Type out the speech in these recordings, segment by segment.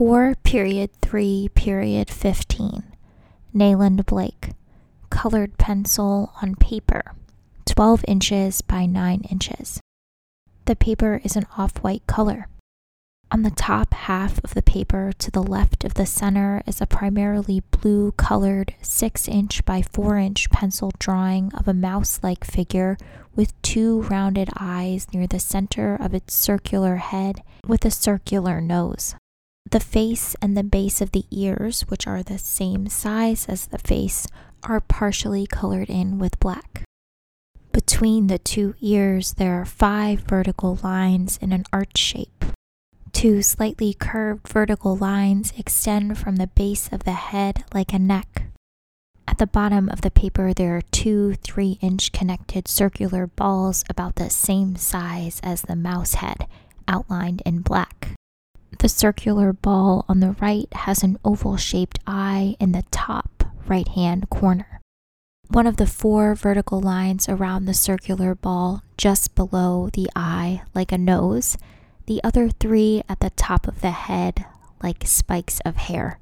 4 period 3 period 15 Nayland Blake colored pencil on paper 12 inches by 9 inches. The paper is an off-white color. On the top half of the paper to the left of the center is a primarily blue colored 6 inch by 4 inch pencil drawing of a mouse like figure with two rounded eyes near the center of its circular head with a circular nose. The face and the base of the ears, which are the same size as the face, are partially colored in with black. Between the two ears, there are five vertical lines in an arch shape. Two slightly curved vertical lines extend from the base of the head like a neck. At the bottom of the paper, there are two three inch connected circular balls about the same size as the mouse head, outlined in black. The circular ball on the right has an oval shaped eye in the top right hand corner. One of the four vertical lines around the circular ball just below the eye, like a nose, the other three at the top of the head like spikes of hair.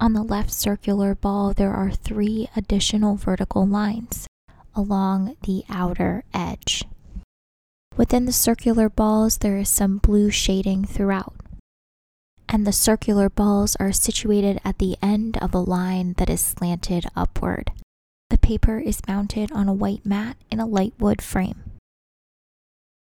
On the left circular ball, there are three additional vertical lines along the outer edge. Within the circular balls, there is some blue shading throughout. And the circular balls are situated at the end of a line that is slanted upward. The paper is mounted on a white mat in a light wood frame.